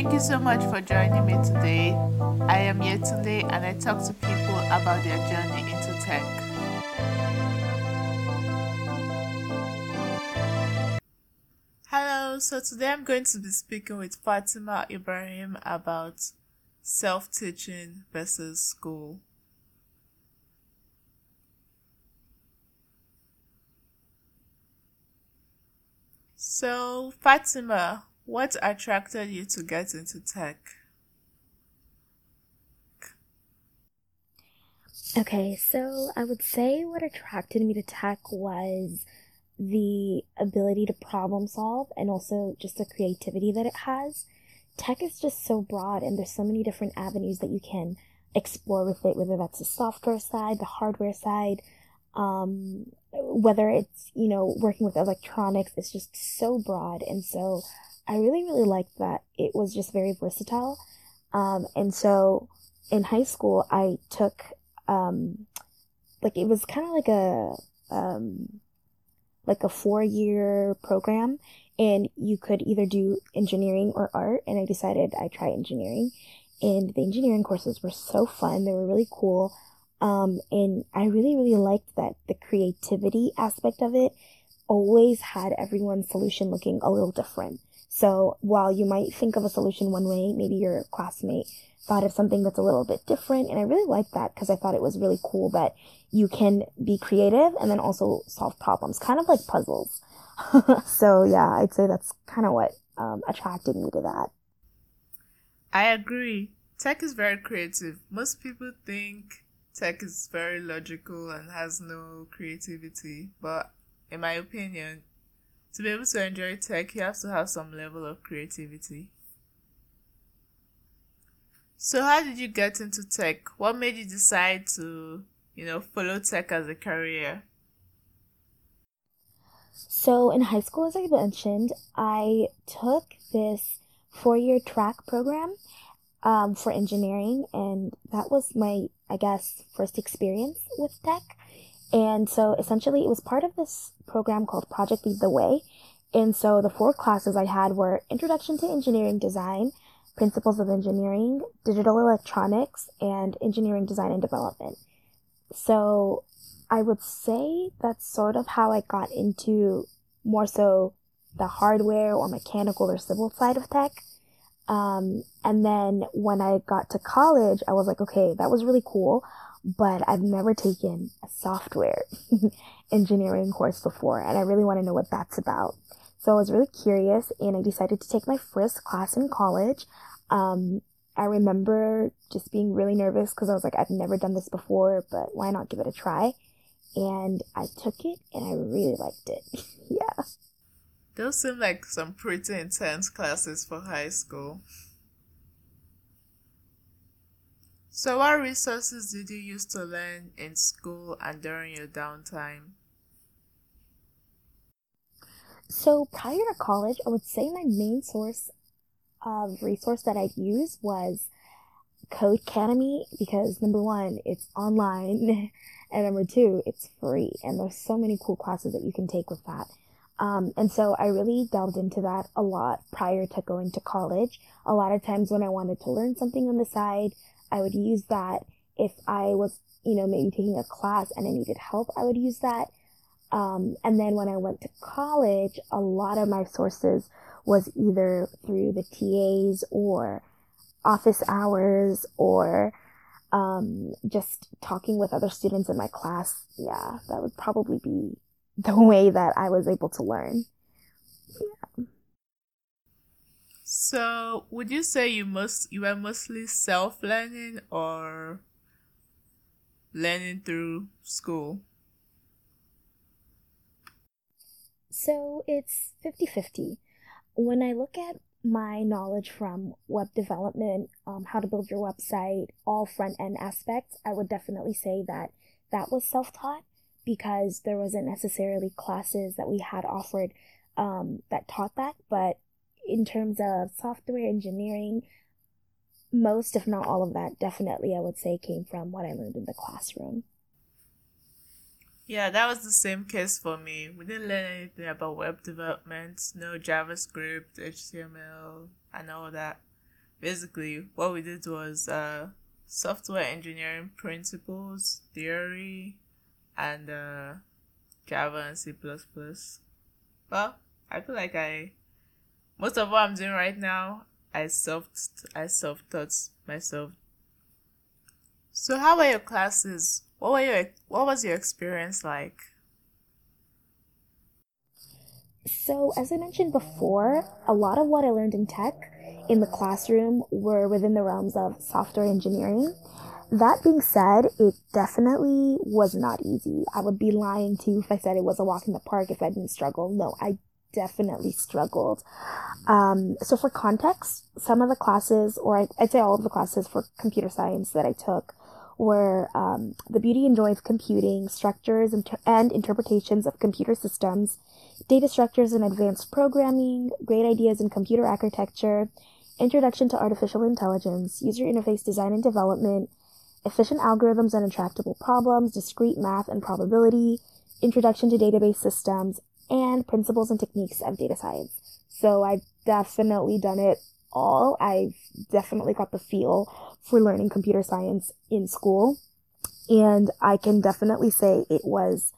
Thank you so much for joining me today. I am Yetunde and I talk to people about their journey into tech. Hello, so today I'm going to be speaking with Fatimah Ibrahim about self teaching versus school. So, Fatimah, what attracted you to get into tech? Okay, so I would say what attracted me to tech was the ability to problem solve and also just the creativity that it has. Tech is just so broad and there's so many different avenues that you can explore with it, whether that's the software side, the hardware side, um, whether it's, you know, working with electronics, it's just so broad. And so I really, really liked that it was just very versatile. Um, and so in high school, I took, um, like, it was kind of like a, um, like a four year program and you could either do engineering or art. And I decided I'd try engineering and the engineering courses were so fun. They were really cool. Um, and I really, really liked that the creativity aspect of it always had everyone's solution looking a little different. So while you might think of a solution one way, maybe your classmate thought of something that's a little bit different. And I really liked that because I thought it was really cool that you can be creative and then also solve problems, kind of like puzzles. so yeah, I'd say that's kind of what um, attracted me to that. I agree. Tech is very creative. Most people think tech is very logical and has no creativity, but in my opinion, to be able to enjoy tech, you have to have some level of creativity. So, how did you get into tech? What made you decide to, you know, follow tech as a career? So, in high school, as I mentioned, I took this four year track program um, for engineering, and that was my, I guess, first experience with tech. And so essentially, it was part of this program called Project Lead the Way. And so the four classes I had were Introduction to Engineering Design, Principles of Engineering, Digital Electronics, and Engineering Design and Development. So I would say that's sort of how I got into more so the hardware or mechanical or civil side of tech. Um, and then when I got to college, I was like, okay, that was really cool, but I've never taken a software engineering course before, and I really want to know what that's about. So I was really curious, and I decided to take my first class in college. Um, I remember just being really nervous because I was like, I've never done this before, but why not give it a try? And I took it, and I really liked it. yeah. Those seem like some pretty intense classes for high school. So, what resources did you use to learn in school and during your downtime? So, prior to college, I would say my main source of resource that I'd use was Codecademy because number one, it's online, and number two, it's free, and there's so many cool classes that you can take with that. Um, and so I really delved into that a lot prior to going to college. A lot of times when I wanted to learn something on the side, I would use that. If I was, you know, maybe taking a class and I needed help, I would use that. Um, and then when I went to college, a lot of my sources was either through the TAs or office hours or um, just talking with other students in my class. Yeah, that would probably be the way that I was able to learn. Yeah. So, would you say you must you were mostly self-learning or learning through school? So, it's 50-50. When I look at my knowledge from web development, um, how to build your website, all front end aspects, I would definitely say that that was self taught because there wasn't necessarily classes that we had offered um, that taught that. But in terms of software engineering, most, if not all of that, definitely I would say came from what I learned in the classroom. Yeah, that was the same case for me. We didn't learn anything about web development, no JavaScript, HTML, and all that. basically what we did was uh, software engineering principles, theory, and uh, Java and C++. Well, I feel like I most of what I'm doing right now, I self I self taught myself. So how were your classes? What were your what was your experience like? So, as I mentioned before, a lot of what I learned in tech in the classroom were within the realms of software engineering. That being said, it definitely was not easy. I would be lying to you if I said it was a walk in the park if I didn't struggle. No, I definitely struggled. Um, so, for context, some of the classes, or I'd say all of the classes for computer science that I took, were um, the beauty and joy of computing, structures and, and interpretations of computer systems, data structures and advanced programming, great ideas in computer architecture, introduction to artificial intelligence, user interface design and development, efficient algorithms and intractable problems, discrete math and probability, introduction to database systems, and principles and techniques of data science. So I've definitely done it all. I've definitely got the feel for learning computer science in school. And I can definitely say it was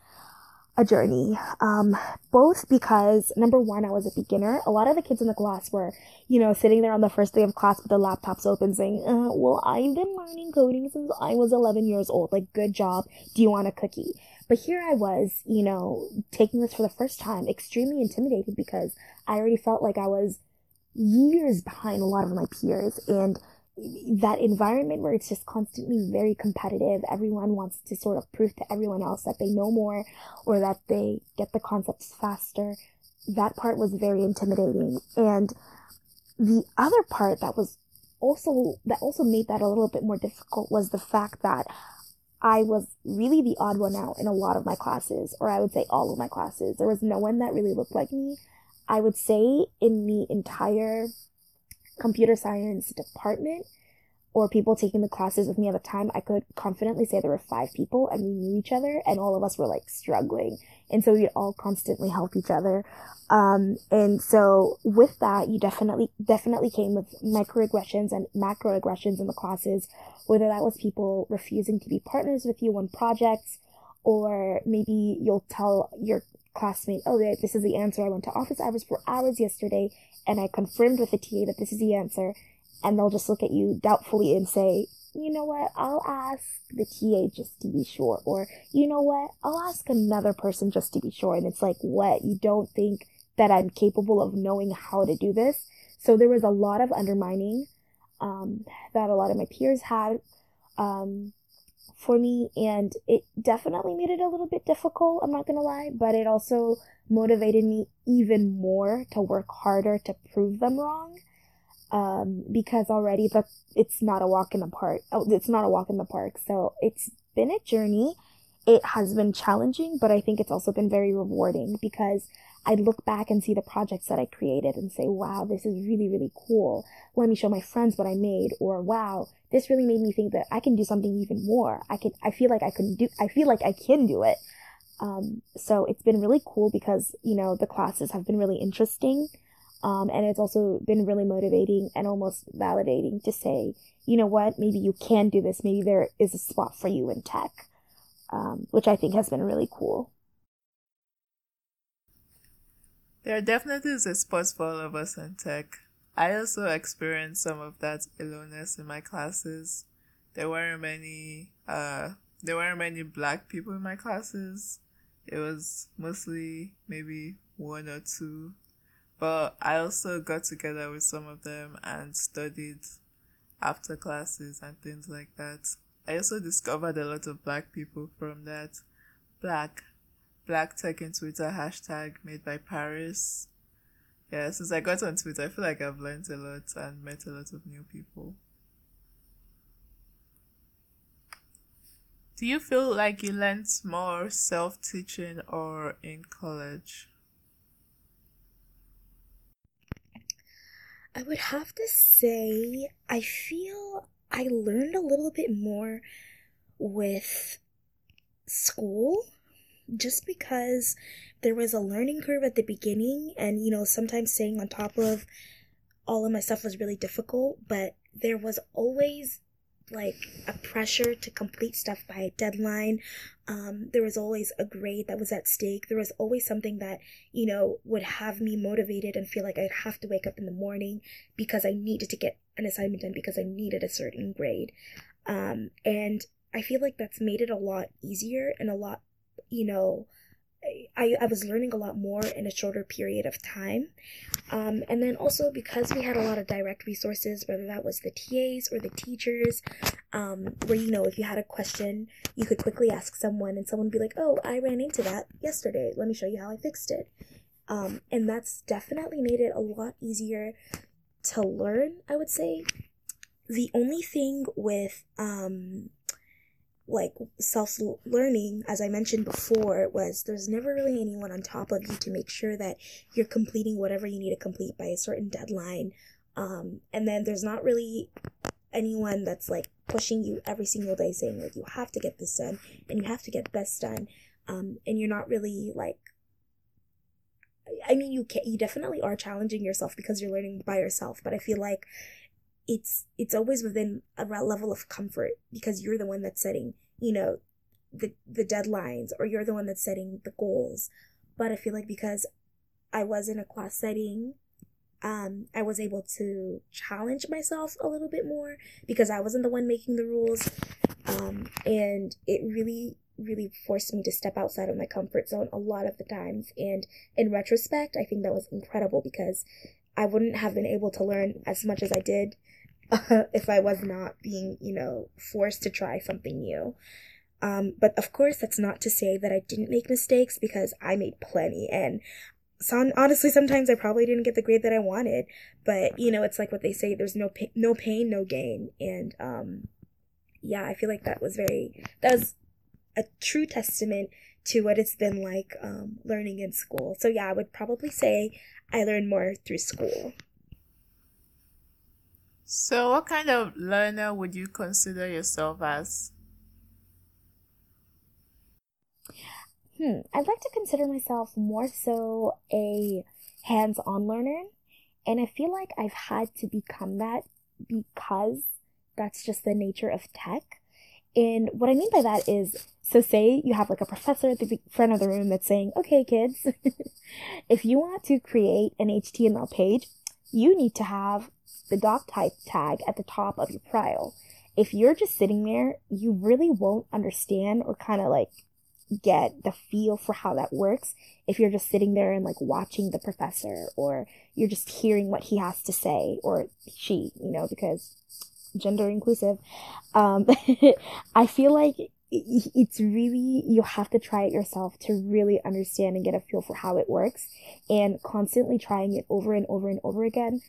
a journey. Um, both because number one, I was a beginner. A lot of the kids in the class were, you know, sitting there on the first day of class with their laptops open saying, uh, well, I've been learning coding since I was 11 years old. Like, good job. Do you want a cookie? But here I was, you know, taking this for the first time, extremely intimidated because I already felt like I was years behind a lot of my peers and that environment where it's just constantly very competitive everyone wants to sort of prove to everyone else that they know more or that they get the concepts faster that part was very intimidating and the other part that was also that also made that a little bit more difficult was the fact that I was really the odd one out in a lot of my classes, or I would say all of my classes. There was no one that really looked like me. I would say in the entire computer science department or people taking the classes with me at the time, I could confidently say there were five people and we knew each other and all of us were like struggling. And so we'd all constantly help each other. Um, and so with that, you definitely, definitely came with microaggressions and macroaggressions in the classes, whether that was people refusing to be partners with you on projects, or maybe you'll tell your classmate, oh, this is the answer. I went to office hours for hours yesterday and I confirmed with the TA that this is the answer. And they'll just look at you doubtfully and say, you know what, I'll ask the TA just to be sure. Or, you know what, I'll ask another person just to be sure. And it's like, what? You don't think that I'm capable of knowing how to do this? So there was a lot of undermining um, that a lot of my peers had. Um, for me and it definitely made it a little bit difficult i'm not gonna lie but it also motivated me even more to work harder to prove them wrong um, because already the it's not a walk in the park oh, it's not a walk in the park. So it's been a journey. It has been challenging but i think it's also been very rewarding because I look back and see the projects that I created and say, wow, this is really, really cool. Let me show my friends what I made. Or wow, this really made me think that I can do something even more. I can, I feel like I can do, I feel like I can do it. Um, so it's been really cool because, you know, the classes have been really interesting. Um, and it's also been really motivating and almost validating to say, you know what, maybe you can do this. Maybe there is a spot for you in tech, um, which I think has been really cool. There definitely is a spot for all of us in tech. I also experienced some of that aloneness in my classes. There weren't many uh there weren't many black people in my classes. It was mostly maybe one or two. But I also got together with some of them and studied after classes and things like that. I also discovered a lot of black people from that. Black Black Tech in Twitter hashtag made by Paris. Yeah, since I got on Twitter, I feel like I've learned a lot and met a lot of new people. Do you feel like you learned more self teaching or in college? I would have to say, I feel I learned a little bit more with school just because there was a learning curve at the beginning and you know sometimes staying on top of all of my stuff was really difficult but there was always like a pressure to complete stuff by a deadline. Um, there was always a grade that was at stake. There was always something that, you know, would have me motivated and feel like I'd have to wake up in the morning because I needed to get an assignment done because I needed a certain grade. Um, and I feel like that's made it a lot easier and a lot, you know, I, I was learning a lot more in a shorter period of time. Um, and then also because we had a lot of direct resources, whether that was the TAs or the teachers, um, where, you know, if you had a question, you could quickly ask someone and someone would be like, oh, I ran into that yesterday. Let me show you how I fixed it. Um, and that's definitely made it a lot easier to learn, I would say. The only thing with, um, like self learning, as I mentioned before, was there's never really anyone on top of you to make sure that you're completing whatever you need to complete by a certain deadline. Um, and then there's not really anyone that's like pushing you every single day saying like you have to get this done and you have to get this done. Um, and you're not really like I mean, you can, you definitely are challenging yourself because you're learning by yourself, but I feel like it's it's always within a level of comfort because you're the one that's setting you know the the deadlines or you're the one that's setting the goals. But i feel like because i was in a class setting um i was able to challenge myself a little bit more because i wasn't the one making the rules um and it really really forced me to step outside of my comfort zone a lot of the times. And in retrospect i think that was incredible because I wouldn't have been able to learn as much as I did uh, if I was not being, you know, forced to try something new. Um, but of course, that's not to say that I didn't make mistakes because I made plenty. And so honestly, sometimes I probably didn't get the grade that I wanted. But you know, it's like what they say: there's no pain, no pain, no gain. And um, yeah, I feel like that was very that was a true testament to what it's been like um, learning in school. So yeah, I would probably say I learned more through school. So, what kind of learner would you consider yourself as? Hmm, I'd like to consider myself more so a hands on learner. And I feel like I've had to become that because that's just the nature of tech. And what I mean by that is so say you have like a professor at the front of the room that's saying, okay, kids, if you want to create an HTML page, you need to have the doc type tag at the top of your file. If you're just sitting there, you really won't understand or kind of like get the feel for how that works if you're just sitting there and like watching the professor or you're just hearing what he has to say or she, you know, because gender inclusive. Um, I feel like it's really you have to try it yourself to really understand and get a feel for how it works and constantly trying it over and over and over again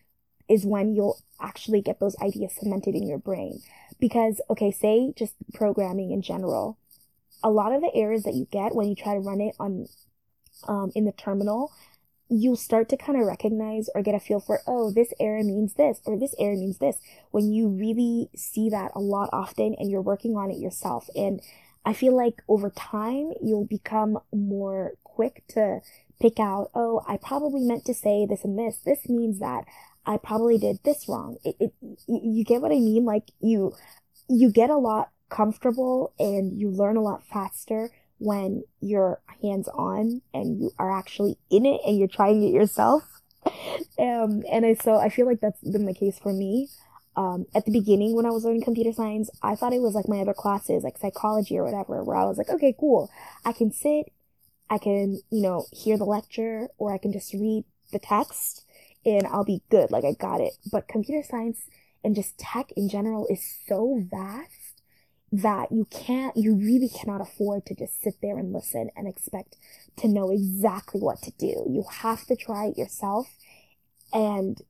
is when you'll actually get those ideas cemented in your brain because okay say just programming in general a lot of the errors that you get when you try to run it on um, in the terminal you'll start to kind of recognize or get a feel for, oh, this error means this or this error means this when you really see that a lot often and you're working on it yourself. And I feel like over time, you'll become more quick to pick out, oh, I probably meant to say this and this. This means that I probably did this wrong. It, it, you get what I mean? Like you, you get a lot comfortable and you learn a lot faster when you're hands on and you are actually in it and you're trying it yourself. um, and I, so I feel like that's been the case for me. Um, at the beginning when I was learning computer science, I thought it was like my other classes, like psychology or whatever, where I was like, okay, cool. I can sit, I can, you know, hear the lecture, or I can just read the text and I'll be good. Like I got it. But computer science and just tech in general is so vast that you can't, you really cannot afford to just sit there and listen and expect to know exactly what to do. You have to try it yourself and,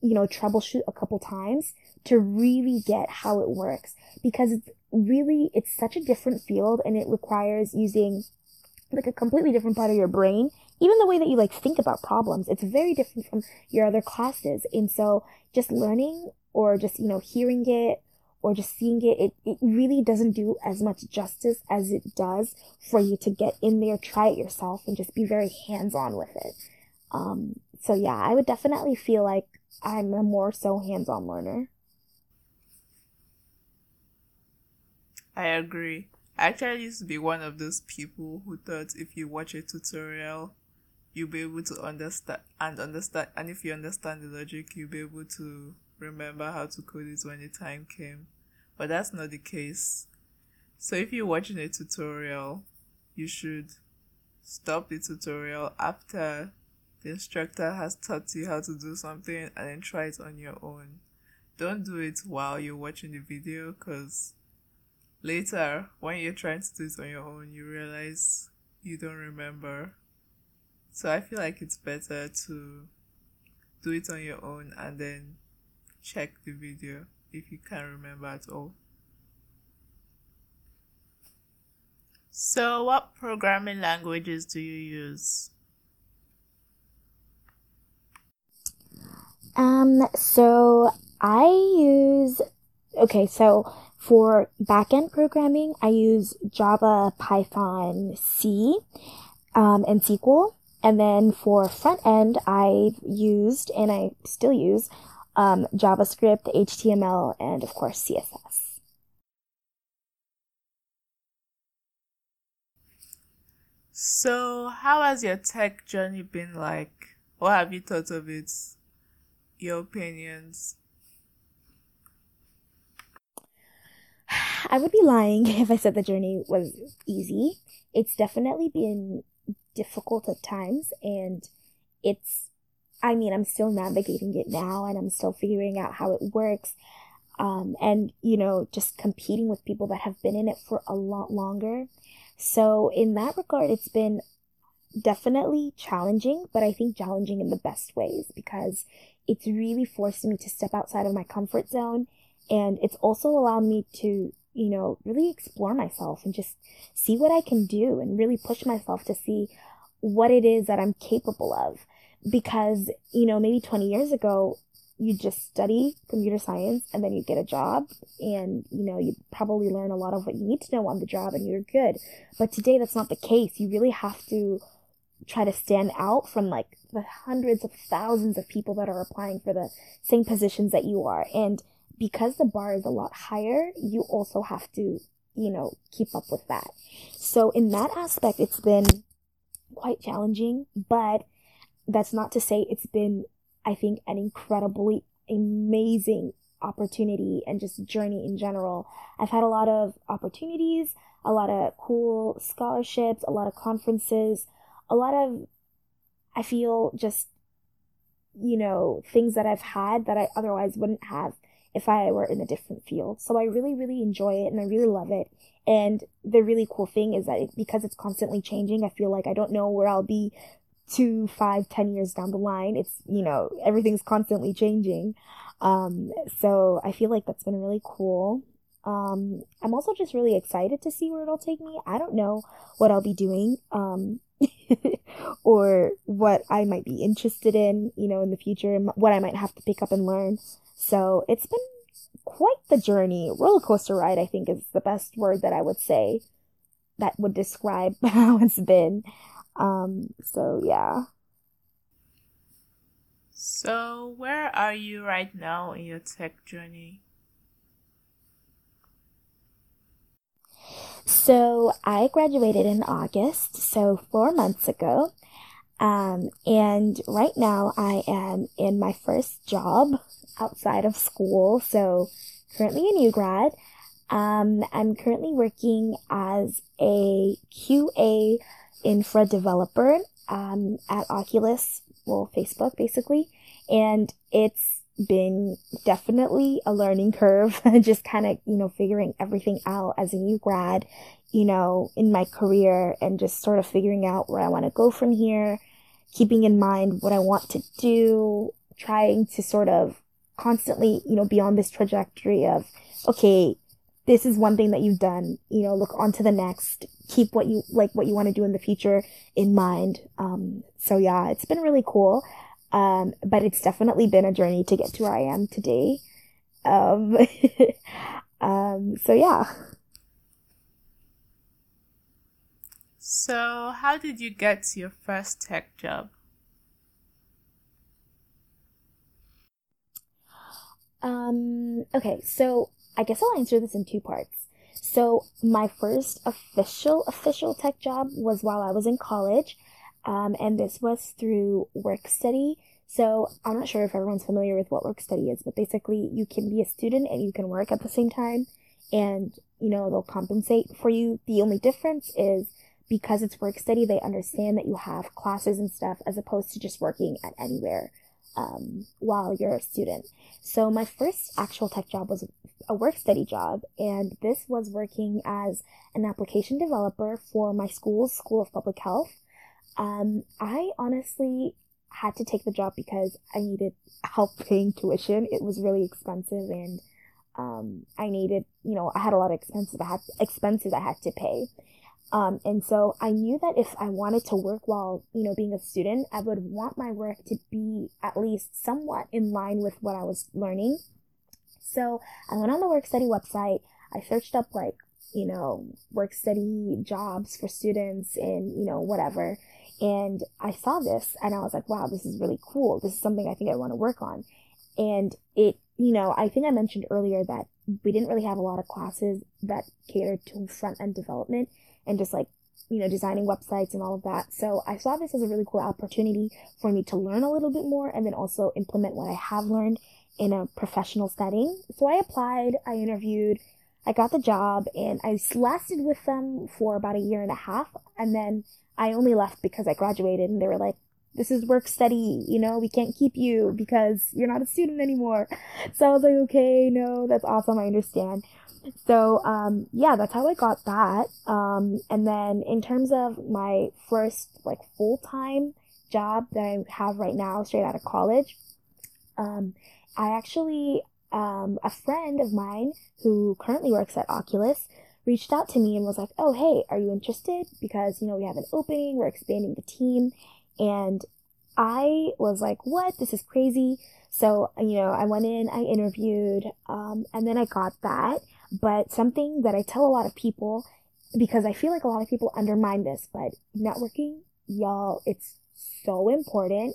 you know, troubleshoot a couple times to really get how it works because it's really, it's such a different field and it requires using like a completely different part of your brain even the way that you like think about problems, it's very different from your other classes. And so just learning or just, you know, hearing it or just seeing it, it, it really doesn't do as much justice as it does for you to get in there, try it yourself, and just be very hands on with it. Um, so yeah, I would definitely feel like I'm a more so hands on learner. I agree. I actually used to be one of those people who thought if you watch a tutorial, you'll be able to understand and understand, and if you understand the logic, you'll be able to remember how to code it when the time came. But that's not the case. So if you're watching a tutorial, you should stop the tutorial after the instructor has taught you how to do something and then try it on your own. Don't do it while you're watching the video because later, when you're trying to do it on your own, you realize you don't remember. So I feel like it's better to do it on your own and then check the video if you can't remember at all. So, what programming languages do you use? Um, so I use, okay, so for backend programming, I use Java, Python, C, um, and SQL. And then for front end, I've used and I still use um, JavaScript, HTML, and of course CSS. So, how has your tech journey been like? What have you thought of it? Your opinions? I would be lying if I said the journey was easy. It's definitely been difficult at times, and it's, I mean, I'm still navigating it now and I'm still figuring out how it works. Um, and, you know, just competing with people that have been in it for a lot longer. So, in that regard, it's been definitely challenging, but I think challenging in the best ways because it's really forced me to step outside of my comfort zone. And it's also allowed me to you know, really explore myself and just see what I can do and really push myself to see what it is that I'm capable of. Because, you know, maybe 20 years ago, you just study computer science and then you get a job and, you know, you probably learn a lot of what you need to know on the job and you're good. But today that's not the case. You really have to try to stand out from like the hundreds of thousands of people that are applying for the same positions that you are. And because the bar is a lot higher, you also have to, you know, keep up with that. So in that aspect, it's been quite challenging, but that's not to say it's been, I think, an incredibly amazing opportunity and just journey in general. I've had a lot of opportunities, a lot of cool scholarships, a lot of conferences, a lot of, I feel just, you know, things that I've had that I otherwise wouldn't have if I were in a different field. So I really, really enjoy it and I really love it. And the really cool thing is that it, because it's constantly changing, I feel like I don't know where I'll be two, five, ten years down the line. It's, you know, everything's constantly changing. Um, so I feel like that's been really cool. Um, I'm also just really excited to see where it'll take me. I don't know what I'll be doing, um, or what I might be interested in, you know, in the future, what I might have to pick up and learn. So it's been quite the journey. Roller coaster ride, I think, is the best word that I would say that would describe how it's been. Um, so yeah. So, where are you right now in your tech journey? So, I graduated in August, so four months ago. Um, and right now I am in my first job outside of school. So currently a new grad. Um, I'm currently working as a QA infra developer um, at Oculus, well, Facebook basically. And it's been definitely a learning curve, just kind of, you know, figuring everything out as a new grad, you know, in my career and just sort of figuring out where I want to go from here, keeping in mind what I want to do, trying to sort of constantly, you know, be on this trajectory of, okay, this is one thing that you've done, you know, look on to the next, keep what you, like what you want to do in the future in mind. Um, so yeah, it's been really cool. Um, but it's definitely been a journey to get to where I am today. Um, um, so yeah. So, how did you get your first tech job? Um, okay, so I guess I'll answer this in two parts. So my first official official tech job was while I was in college, um, and this was through work study. So I'm not sure if everyone's familiar with what work study is, but basically you can be a student and you can work at the same time, and you know they'll compensate for you. The only difference is because it's work study, they understand that you have classes and stuff as opposed to just working at anywhere um, while you're a student. So my first actual tech job was a work study job, and this was working as an application developer for my school's School of Public Health. Um, I honestly had to take the job because I needed help paying tuition. It was really expensive, and um, I needed, you know, I had a lot of expenses I had expenses I had to pay. Um, and so I knew that if I wanted to work while, you know, being a student, I would want my work to be at least somewhat in line with what I was learning. So I went on the work study website. I searched up like, you know, work study jobs for students and, you know, whatever. And I saw this and I was like, wow, this is really cool. This is something I think I want to work on. And it, you know, I think I mentioned earlier that we didn't really have a lot of classes that catered to front end development and just like you know designing websites and all of that so i saw this as a really cool opportunity for me to learn a little bit more and then also implement what i have learned in a professional setting so i applied i interviewed i got the job and i lasted with them for about a year and a half and then i only left because i graduated and they were like this is work study, you know, we can't keep you because you're not a student anymore. So I was like, okay, no, that's awesome, I understand. So, um, yeah, that's how I got that. Um, and then in terms of my first like full time job that I have right now, straight out of college, um, I actually, um, a friend of mine who currently works at Oculus reached out to me and was like, Oh, hey, are you interested? Because, you know, we have an opening, we're expanding the team. And I was like, What? This is crazy. So, you know, I went in, I interviewed, um, and then I got that. But something that I tell a lot of people, because I feel like a lot of people undermine this, but networking, y'all, it's so important.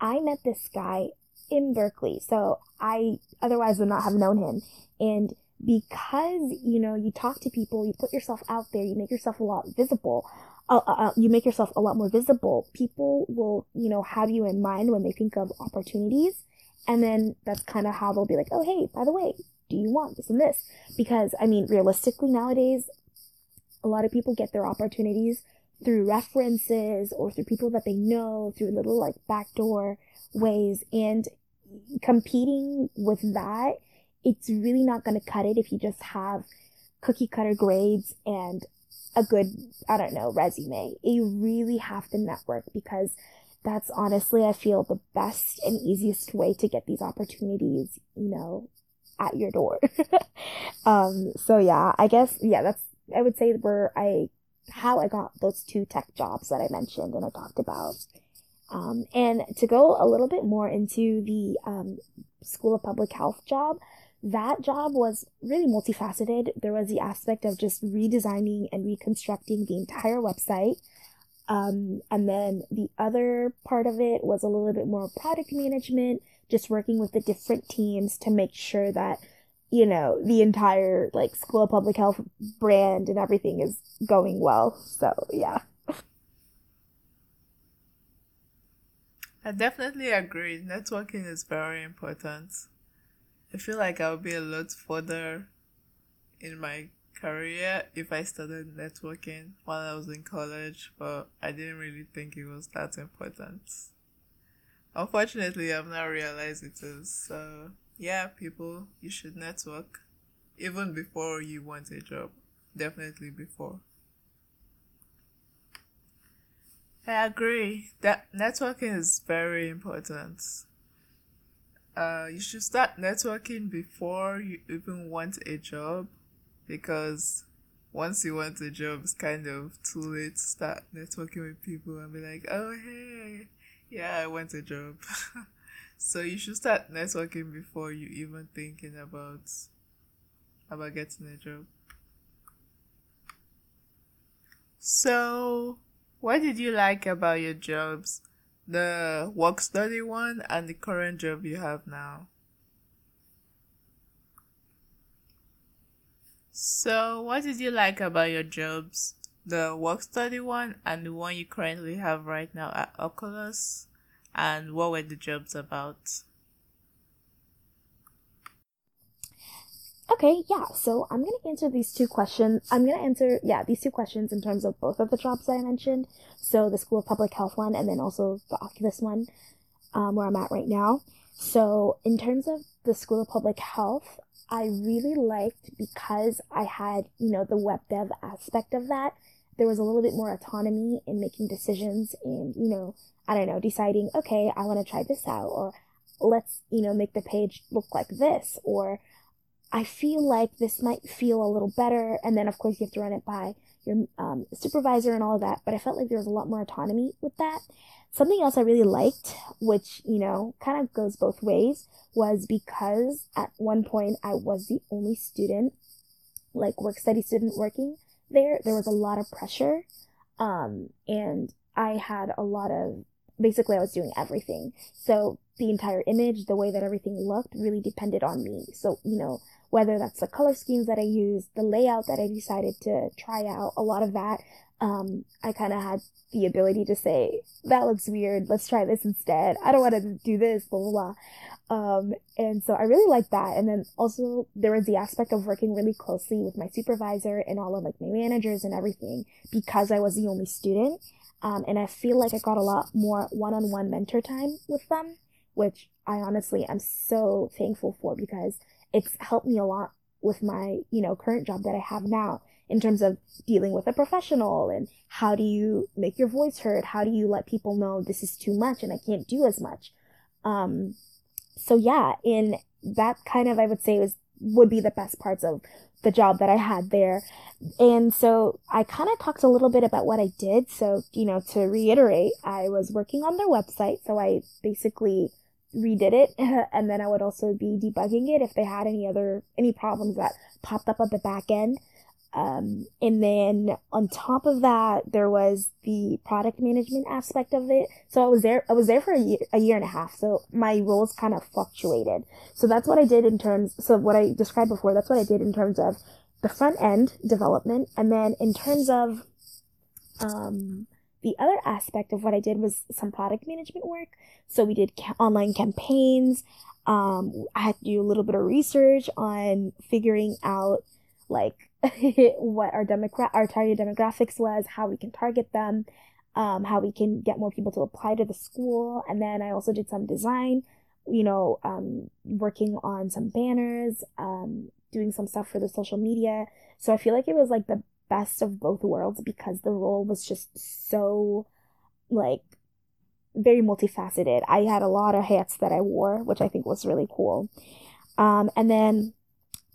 I met this guy in Berkeley, so I otherwise would not have known him. And because, you know, you talk to people, you put yourself out there, you make yourself a lot visible. Uh, uh, uh you make yourself a lot more visible. People will, you know, have you in mind when they think of opportunities. And then that's kind of how they'll be like, oh, hey, by the way, do you want this and this? Because, I mean, realistically nowadays, a lot of people get their opportunities through references or through people that they know, through little like backdoor ways. And competing with that, it's really not going to cut it if you just have cookie cutter grades and a good, I don't know, resume. You really have to network because that's honestly, I feel the best and easiest way to get these opportunities, you know, at your door. um, so yeah, I guess, yeah, that's, I would say where I, how I got those two tech jobs that I mentioned and I talked about. Um, and to go a little bit more into the, um, School of Public Health job, that job was really multifaceted. There was the aspect of just redesigning and reconstructing the entire website. Um, and then the other part of it was a little bit more product management, just working with the different teams to make sure that you know the entire like school of public health brand and everything is going well. So yeah. I definitely agree. Networking is very important. I feel like i'll be a lot further in my career if i started networking while i was in college but i didn't really think it was that important Unfortunately, I've now realized it is. So, yeah, people, you should network even before you want a job. Definitely before. I agree that networking is very important. Uh, you should start networking before you even want a job because once you want a job, it's kind of too late to start networking with people and be like, oh, hey, yeah, I want a job. so you should start networking before you even thinking about about getting a job. So, what did you like about your jobs? The work study one and the current job you have now? So, what did you like about your jobs? The work study one and the one you currently have right now at Oculus? And what were the jobs about? Okay, yeah. So I'm gonna answer these two questions. I'm gonna answer yeah these two questions in terms of both of the jobs that I mentioned. So the School of Public Health one, and then also the Oculus one, um, where I'm at right now. So in terms of the School of Public Health, I really liked because I had you know the web dev aspect of that. There was a little bit more autonomy in making decisions and you know I don't know deciding okay I want to try this out or let's you know make the page look like this or I feel like this might feel a little better. And then, of course, you have to run it by your um, supervisor and all of that. But I felt like there was a lot more autonomy with that. Something else I really liked, which, you know, kind of goes both ways, was because at one point I was the only student, like work study student working there. There was a lot of pressure. Um, and I had a lot of, basically, I was doing everything. So the entire image, the way that everything looked really depended on me. So, you know, whether that's the color schemes that I use, the layout that I decided to try out, a lot of that, um, I kind of had the ability to say, that looks weird, let's try this instead. I don't want to do this, blah, blah, blah. Um, and so I really like that. And then also there was the aspect of working really closely with my supervisor and all of like my managers and everything because I was the only student. Um, and I feel like I got a lot more one-on-one mentor time with them, which I honestly am so thankful for because it's helped me a lot with my, you know, current job that I have now in terms of dealing with a professional and how do you make your voice heard? How do you let people know this is too much and I can't do as much? Um, so yeah, in that kind of, I would say was, would be the best parts of the job that I had there. And so I kind of talked a little bit about what I did. So, you know, to reiterate, I was working on their website. So I basically redid it and then I would also be debugging it if they had any other any problems that popped up at the back end. Um, and then on top of that, there was the product management aspect of it. So I was there, I was there for a year, a year and a half. So my roles kind of fluctuated. So that's what I did in terms, so what I described before, that's what I did in terms of the front end development. And then in terms of, um, the other aspect of what I did was some product management work. So we did ca- online campaigns. Um, I had to do a little bit of research on figuring out like what our demogra- our target demographics was, how we can target them, um, how we can get more people to apply to the school. And then I also did some design, you know, um, working on some banners, um, doing some stuff for the social media. So I feel like it was like the best of both worlds because the role was just so like very multifaceted. I had a lot of hats that I wore, which I think was really cool. Um, and then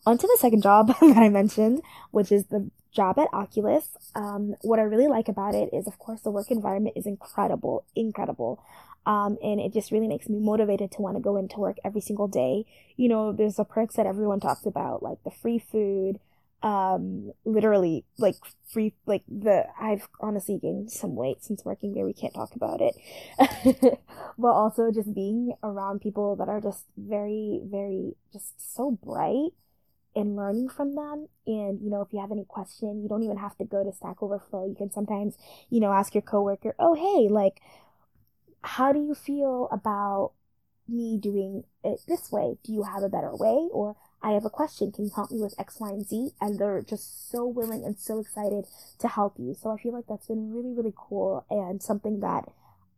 onto the second job that I mentioned, which is the job at Oculus. Um, what I really like about it is, of course, the work environment is incredible, incredible. Um, and it just really makes me motivated to want to go into work every single day. You know, there's the perks that everyone talks about, like the free food, um literally like free like the I've honestly gained some weight since working there. We can't talk about it. But also just being around people that are just very very just so bright and learning from them. And you know if you have any question you don't even have to go to stack overflow. You can sometimes you know ask your coworker oh hey like how do you feel about me doing it this way? Do you have a better way? Or I have a question. Can you help me with X, Y, and Z? And they're just so willing and so excited to help you. So I feel like that's been really, really cool and something that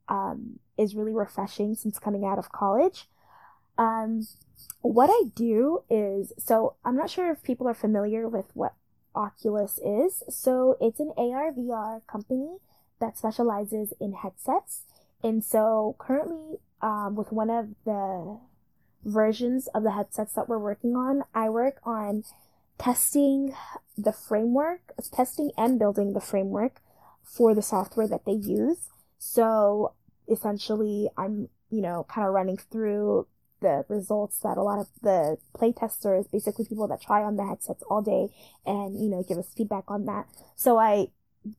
um, is really refreshing since coming out of college. Um, what I do is so I'm not sure if people are familiar with what Oculus is. So it's an AR VR company that specializes in headsets. And so currently, um, with one of the versions of the headsets that we're working on. I work on testing the framework, testing and building the framework for the software that they use. So essentially, I'm, you know, kind of running through the results that a lot of the play testers, basically people that try on the headsets all day and, you know, give us feedback on that. So I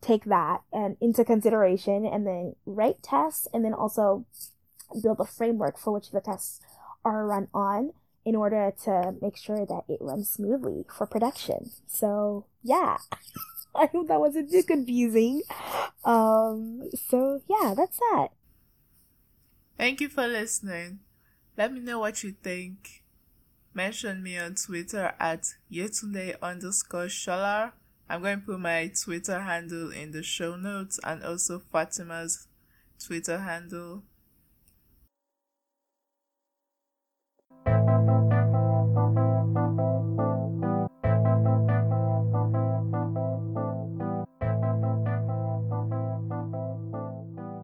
take that and into consideration and then write tests and then also build a framework for which the tests are run on. in order to make sure that it runs smoothly for production. So, yeah. I hope that wasn't too confusing. Um, so yeah, that's that. Thank you for listening. Let me know what you think. Mention me on Twitter at Yetunde underscore Sola. I'm going to put my Twitter handle in the show notes and also Fatimah's Twitter handle.